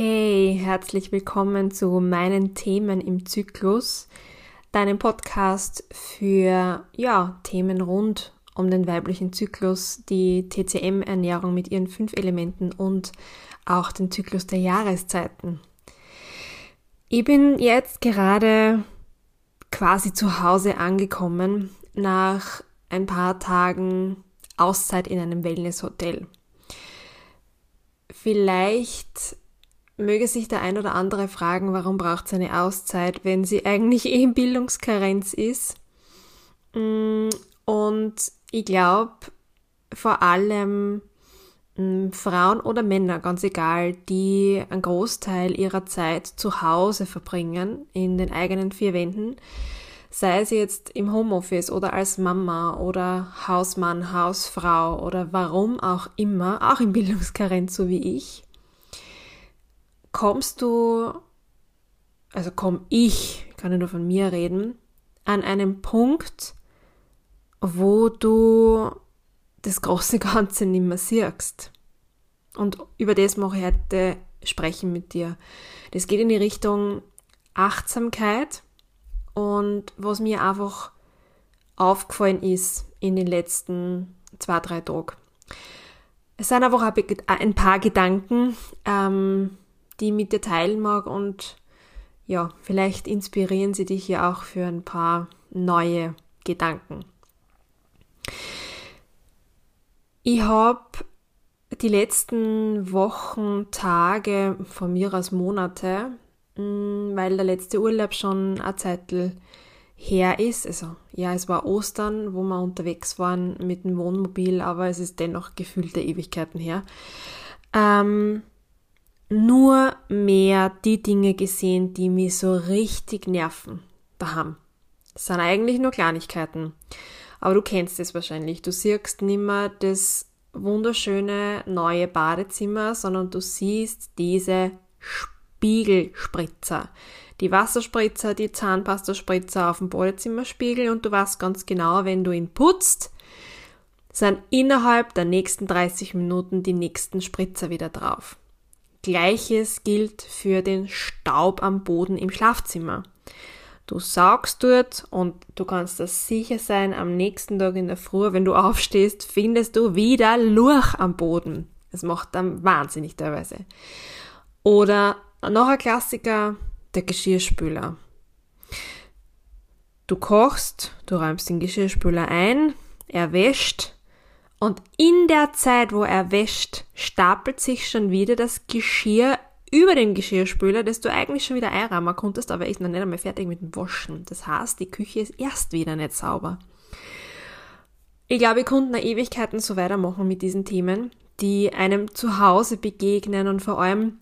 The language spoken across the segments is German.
Hey, herzlich willkommen zu meinen Themen im Zyklus, deinem Podcast für ja, Themen rund um den weiblichen Zyklus, die TCM-Ernährung mit ihren fünf Elementen und auch den Zyklus der Jahreszeiten. Ich bin jetzt gerade quasi zu Hause angekommen nach ein paar Tagen Auszeit in einem Wellnesshotel. Vielleicht möge sich der ein oder andere fragen, warum braucht sie eine Auszeit, wenn sie eigentlich eh in Bildungskarenz ist. Mm, und ich glaube, vor allem mm, Frauen oder Männer, ganz egal, die einen Großteil ihrer Zeit zu Hause verbringen, in den eigenen vier Wänden, sei es jetzt im Homeoffice oder als Mama oder Hausmann, Hausfrau oder warum auch immer, auch in Bildungskarenz so wie ich, kommst du, also komm ich, kann ich nur von mir reden, an einem Punkt, wo du das große Ganze nicht mehr siehst. Und über das mache ich heute sprechen mit dir. Das geht in die Richtung Achtsamkeit und was mir einfach aufgefallen ist in den letzten zwei, drei Tagen. Es sind einfach ein paar Gedanken, ähm, die ich mit dir teilen mag und ja, vielleicht inspirieren sie dich ja auch für ein paar neue Gedanken. Ich habe die letzten Wochen, Tage, von mir aus Monate, mm, weil der letzte Urlaub schon ein Zeitl her ist. Also ja, es war Ostern, wo wir unterwegs waren mit dem Wohnmobil, aber es ist dennoch gefühlte Ewigkeiten her. Ähm, nur mehr die Dinge gesehen, die mich so richtig nerven daheim. Das sind eigentlich nur Kleinigkeiten. Aber du kennst es wahrscheinlich. Du siehst nicht mehr das wunderschöne neue Badezimmer, sondern du siehst diese Spiegelspritzer. Die Wasserspritzer, die Zahnpastaspritzer auf dem Badezimmerspiegel und du weißt ganz genau, wenn du ihn putzt, sind innerhalb der nächsten 30 Minuten die nächsten Spritzer wieder drauf. Gleiches gilt für den Staub am Boden im Schlafzimmer. Du saugst dort und du kannst das sicher sein, am nächsten Tag in der Früh, wenn du aufstehst, findest du wieder Lurch am Boden. Das macht dann wahnsinnig teilweise. Oder noch ein Klassiker, der Geschirrspüler. Du kochst, du räumst den Geschirrspüler ein, er wäscht und in der Zeit, wo er wäscht, stapelt sich schon wieder das Geschirr über den Geschirrspüler, das du eigentlich schon wieder einrahmen konntest, aber ist noch nicht einmal fertig mit dem Waschen. Das heißt, die Küche ist erst wieder nicht sauber. Ich glaube, wir konnten eine Ewigkeiten so weitermachen mit diesen Themen, die einem zu Hause begegnen und vor allem,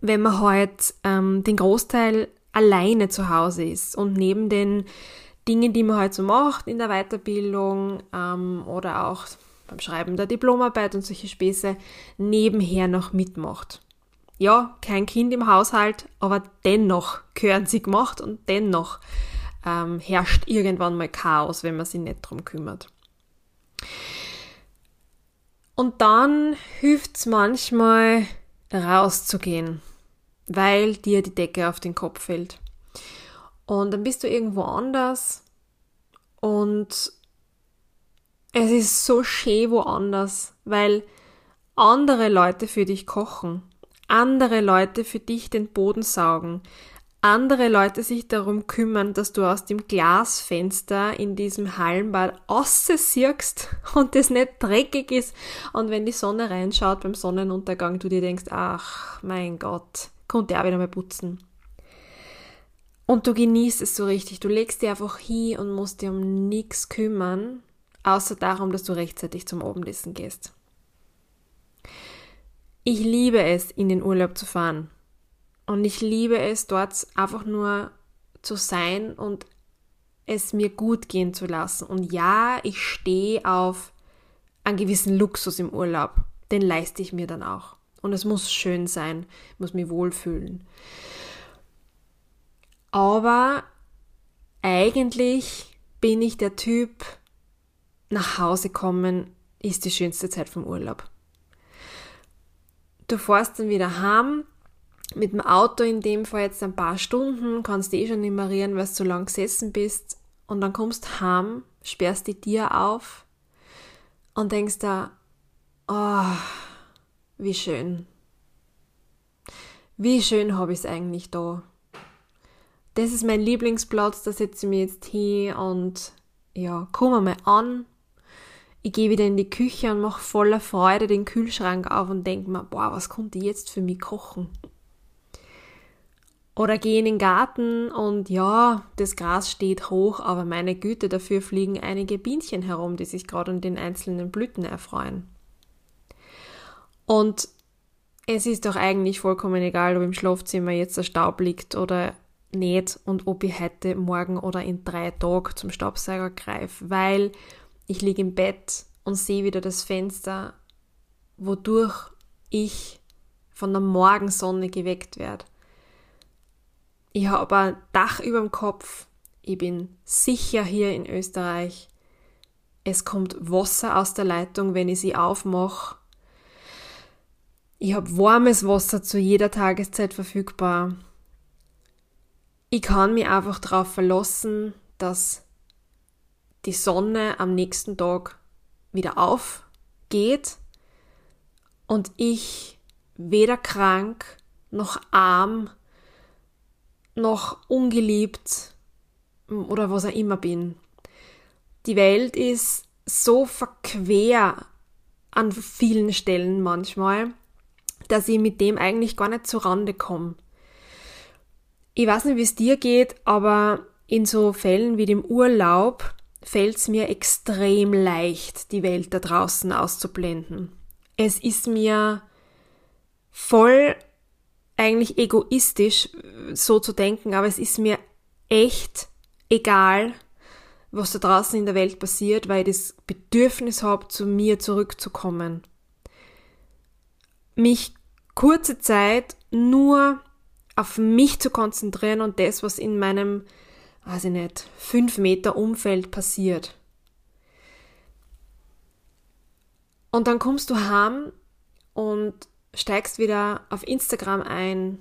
wenn man halt ähm, den Großteil alleine zu Hause ist und neben den Dingen, die man halt so macht in der Weiterbildung ähm, oder auch beim Schreiben der Diplomarbeit und solche Späße nebenher noch mitmacht. Ja, kein Kind im Haushalt, aber dennoch gehören sie gemacht und dennoch ähm, herrscht irgendwann mal Chaos, wenn man sich nicht drum kümmert. Und dann hilft es manchmal rauszugehen, weil dir die Decke auf den Kopf fällt. Und dann bist du irgendwo anders und es ist so schön woanders, weil andere Leute für dich kochen, andere Leute für dich den Boden saugen, andere Leute sich darum kümmern, dass du aus dem Glasfenster in diesem Hallenbad aussiehst und das nicht dreckig ist. Und wenn die Sonne reinschaut beim Sonnenuntergang, du dir denkst, ach mein Gott, konnte er wieder mal putzen. Und du genießt es so richtig, du legst dir einfach hin und musst dir um nichts kümmern, außer darum, dass du rechtzeitig zum Abendessen gehst. Ich liebe es, in den Urlaub zu fahren. Und ich liebe es, dort einfach nur zu sein und es mir gut gehen zu lassen. Und ja, ich stehe auf einen gewissen Luxus im Urlaub. Den leiste ich mir dann auch. Und es muss schön sein, muss mich wohlfühlen. Aber eigentlich bin ich der Typ, nach Hause kommen ist die schönste Zeit vom Urlaub. Du fährst dann wieder heim mit dem Auto in dem Fall jetzt ein paar Stunden, kannst eh schon reden, weil du zu lang gesessen bist. Und dann kommst heim, sperrst die Tür auf und denkst da, oh, wie schön. Wie schön habe ich es eigentlich da. Das ist mein Lieblingsplatz, da setze ich mich jetzt hin und ja, komme mal an. Ich gehe wieder in die Küche und mache voller Freude den Kühlschrank auf und denke mir, boah, was konnte ich jetzt für mich kochen? Oder gehe in den Garten und ja, das Gras steht hoch, aber meine Güte, dafür fliegen einige Bienchen herum, die sich gerade an den einzelnen Blüten erfreuen. Und es ist doch eigentlich vollkommen egal, ob im Schlafzimmer jetzt der Staub liegt oder nicht und ob ich heute, morgen oder in drei Tagen zum Staubsauger greife, weil ich liege im Bett und sehe wieder das Fenster, wodurch ich von der Morgensonne geweckt werde. Ich habe ein Dach über dem Kopf. Ich bin sicher hier in Österreich. Es kommt Wasser aus der Leitung, wenn ich sie aufmache. Ich habe warmes Wasser zu jeder Tageszeit verfügbar. Ich kann mich einfach darauf verlassen, dass die Sonne am nächsten Tag wieder aufgeht und ich weder krank noch arm noch ungeliebt oder was auch immer bin. Die Welt ist so verquer an vielen Stellen manchmal, dass ich mit dem eigentlich gar nicht zur Rande komme. Ich weiß nicht, wie es dir geht, aber in so Fällen wie dem Urlaub fällt es mir extrem leicht, die Welt da draußen auszublenden. Es ist mir voll eigentlich egoistisch, so zu denken, aber es ist mir echt egal, was da draußen in der Welt passiert, weil ich das Bedürfnis habe, zu mir zurückzukommen. Mich kurze Zeit nur auf mich zu konzentrieren und das, was in meinem, weiß ich nicht, fünf Meter Umfeld passiert. Und dann kommst du heim und steigst wieder auf Instagram ein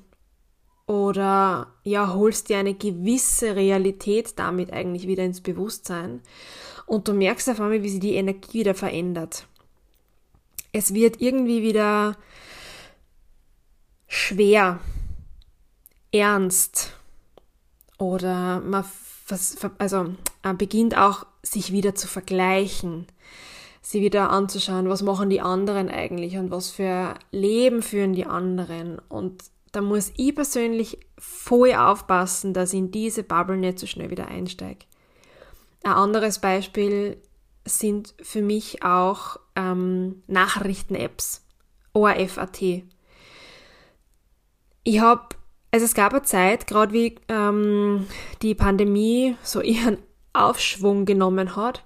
oder ja, holst dir eine gewisse Realität damit eigentlich wieder ins Bewusstsein und du merkst auf einmal, wie sich die Energie wieder verändert. Es wird irgendwie wieder schwer, ernst oder man also, beginnt auch sich wieder zu vergleichen sie wieder anzuschauen, was machen die anderen eigentlich und was für Leben führen die anderen. Und da muss ich persönlich voll aufpassen, dass ich in diese Bubble nicht so schnell wieder einsteige. Ein anderes Beispiel sind für mich auch ähm, Nachrichten-Apps, ORF.at. Ich habe, also es gab eine Zeit, gerade wie ähm, die Pandemie so ihren Aufschwung genommen hat,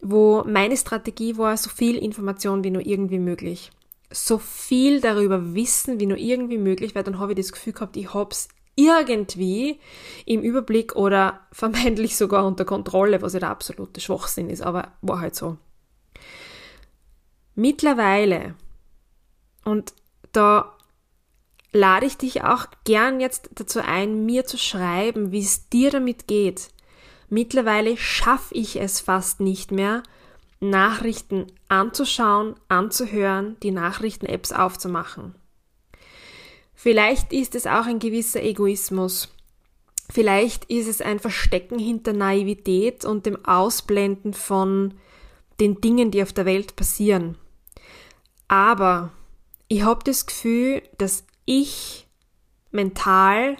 wo meine Strategie war, so viel Information wie nur irgendwie möglich. So viel darüber wissen wie nur irgendwie möglich, weil dann habe ich das Gefühl gehabt, ich hab's irgendwie im Überblick oder vermeintlich sogar unter Kontrolle, was ja der absolute Schwachsinn ist, aber war halt so. Mittlerweile, und da lade ich dich auch gern jetzt dazu ein, mir zu schreiben, wie es dir damit geht. Mittlerweile schaffe ich es fast nicht mehr, Nachrichten anzuschauen, anzuhören, die Nachrichten-Apps aufzumachen. Vielleicht ist es auch ein gewisser Egoismus. Vielleicht ist es ein Verstecken hinter Naivität und dem Ausblenden von den Dingen, die auf der Welt passieren. Aber ich habe das Gefühl, dass ich mental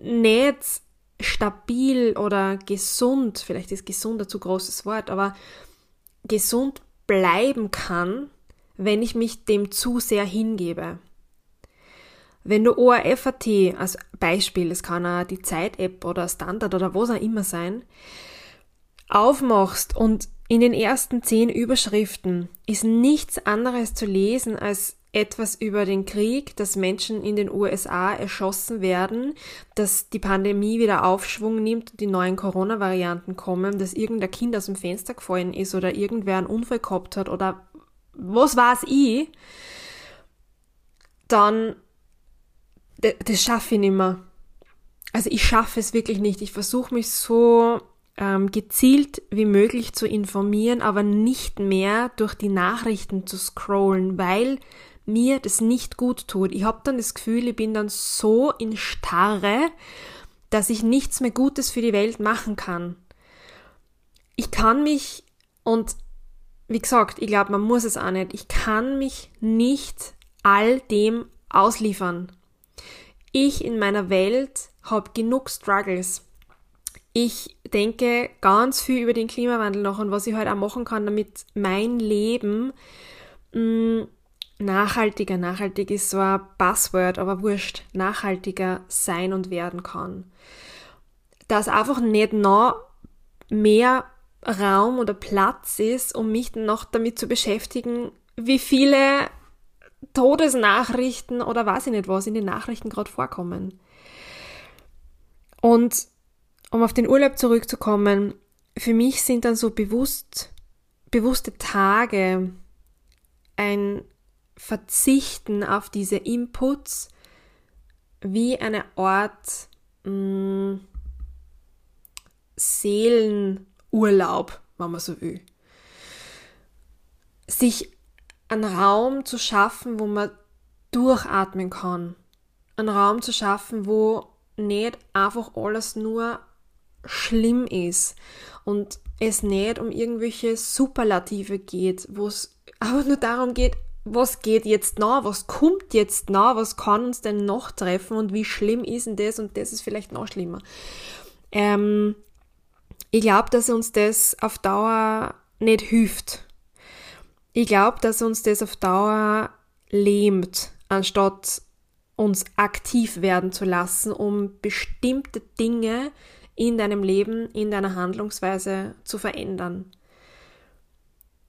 nicht stabil oder gesund, vielleicht ist gesund ein zu großes Wort, aber gesund bleiben kann, wenn ich mich dem zu sehr hingebe. Wenn du ORF.at als Beispiel, es kann auch die Zeit-App oder Standard oder was auch immer sein, aufmachst und in den ersten zehn Überschriften ist nichts anderes zu lesen als etwas über den Krieg, dass Menschen in den USA erschossen werden, dass die Pandemie wieder Aufschwung nimmt und die neuen Corona-Varianten kommen, dass irgendein Kind aus dem Fenster gefallen ist oder irgendwer einen Unfall gehabt hat oder was weiß ich, dann das schaffe ich nicht mehr. Also ich schaffe es wirklich nicht. Ich versuche mich so ähm, gezielt wie möglich zu informieren, aber nicht mehr durch die Nachrichten zu scrollen, weil mir das nicht gut tut. Ich habe dann das Gefühl, ich bin dann so in Starre, dass ich nichts mehr Gutes für die Welt machen kann. Ich kann mich, und wie gesagt, ich glaube, man muss es auch nicht, ich kann mich nicht all dem ausliefern. Ich in meiner Welt habe genug Struggles. Ich denke ganz viel über den Klimawandel noch und was ich halt auch machen kann, damit mein Leben mh, mm, nachhaltiger, nachhaltig ist so ein Buzzword, aber wurscht, nachhaltiger sein und werden kann. Dass einfach nicht noch mehr Raum oder Platz ist, um mich noch damit zu beschäftigen, wie viele Todesnachrichten oder weiß ich nicht was in den Nachrichten gerade vorkommen. Und um auf den Urlaub zurückzukommen, für mich sind dann so bewusst, bewusste Tage ein Verzichten auf diese Inputs wie eine Art mh, mm, Seelenurlaub, wenn man so will. Sich einen Raum zu schaffen, wo man durchatmen kann. Einen Raum zu schaffen, wo nicht einfach alles nur schlimm ist und es nicht um irgendwelche Superlative geht, wo es aber nur darum geht, was geht jetzt noch, was kommt jetzt noch, was kann uns denn noch treffen und wie schlimm ist denn das und das ist vielleicht noch schlimmer. Ähm, ich glaube, dass uns das auf Dauer nicht hilft. Ich glaube, dass uns das auf Dauer lähmt, anstatt uns aktiv werden zu lassen, um bestimmte Dinge in deinem Leben, in deiner Handlungsweise zu verändern.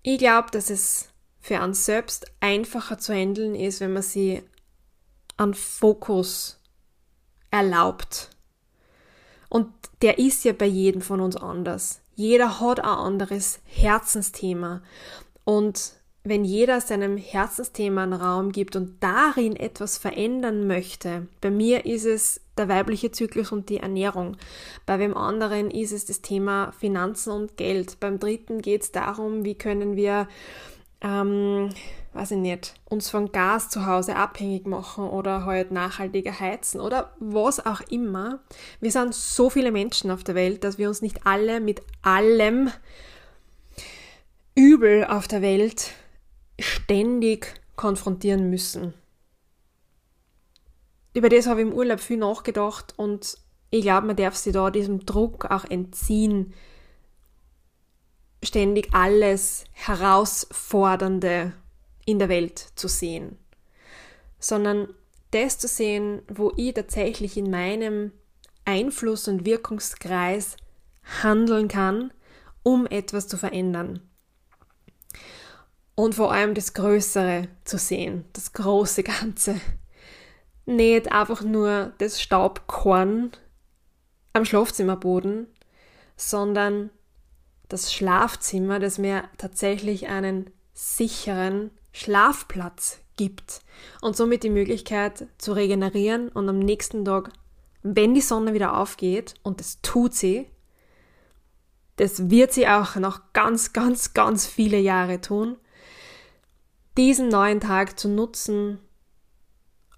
Ich glaube, dass es für uns selbst einfacher zu handeln ist, wenn man sie an Fokus erlaubt. Und der ist ja bei jedem von uns anders. Jeder hat ein anderes Herzensthema. Und wenn jeder seinem Herzensthema einen Raum gibt und darin etwas verändern möchte, bei mir ist es der weibliche Zyklus und die Ernährung, bei wem anderen ist es das Thema Finanzen und Geld, beim dritten geht es darum, wie können wir, ähm, weiß ich nicht, uns von Gas zu Hause abhängig machen oder halt nachhaltiger heizen oder was auch immer. Wir sind so viele Menschen auf der Welt, dass wir uns nicht alle mit allem Übel auf der Welt ständig konfrontieren müssen. Über das habe ich im Urlaub viel nachgedacht und ich glaube, man darf sich da diesem Druck auch entziehen, ständig alles Herausfordernde in der Welt zu sehen, sondern das zu sehen, wo ich tatsächlich in meinem Einfluss- und Wirkungskreis handeln kann, um etwas zu verändern und vor allem das Größere zu sehen, das große Ganze. Nicht einfach nur das Staubkorn am Schlafzimmerboden, sondern das Schlafzimmer, das mir tatsächlich einen sicheren Schlafplatz gibt und somit die Möglichkeit zu regenerieren und am nächsten Tag, wenn die Sonne wieder aufgeht, und das tut sie, das wird sie auch noch ganz, ganz, ganz viele Jahre tun, diesen neuen Tag zu nutzen,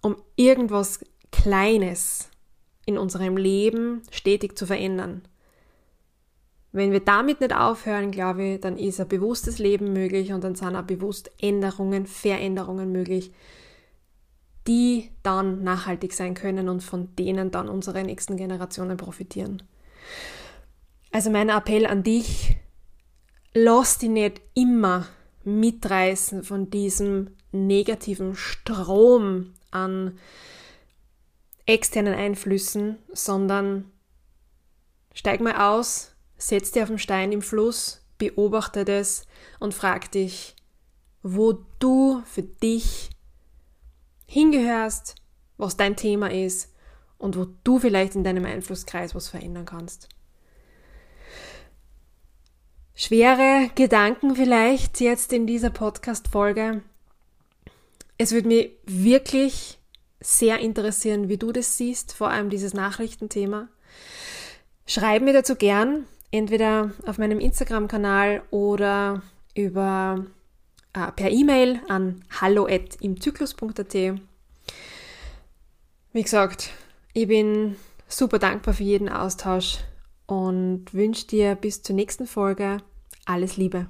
um irgendwas Kleines in unserem Leben stetig zu verändern. Wenn wir damit nicht aufhören, glaube ich, dann ist ein bewusstes Leben möglich und dann sind auch bewusst Änderungen, Veränderungen möglich, die dann nachhaltig sein können und von denen dann unsere nächsten Generationen profitieren. Also mein Appell an dich, lass dich nicht immer mitreißen von diesem negativen Strom an externen Einflüssen, sondern steig mal aus, setz dich auf den Stein im Fluss, beobachte das und frag dich, wo du für dich hingehörst, was dein Thema ist und wo du vielleicht in deinem Einflusskreis was verändern kannst. Schwere Gedanken vielleicht jetzt in dieser Podcast-Folge. Es würde mich wirklich sehr interessieren, wie du das siehst, vor allem dieses Nachrichtenthema. Schreib mir dazu gern, entweder auf meinem Instagram-Kanal oder über äh, per E-Mail an hallo@imzyklus.at. Wie gesagt, ich bin super dankbar für jeden Austausch und wünsche dir bis zur nächsten Folge alles Liebe.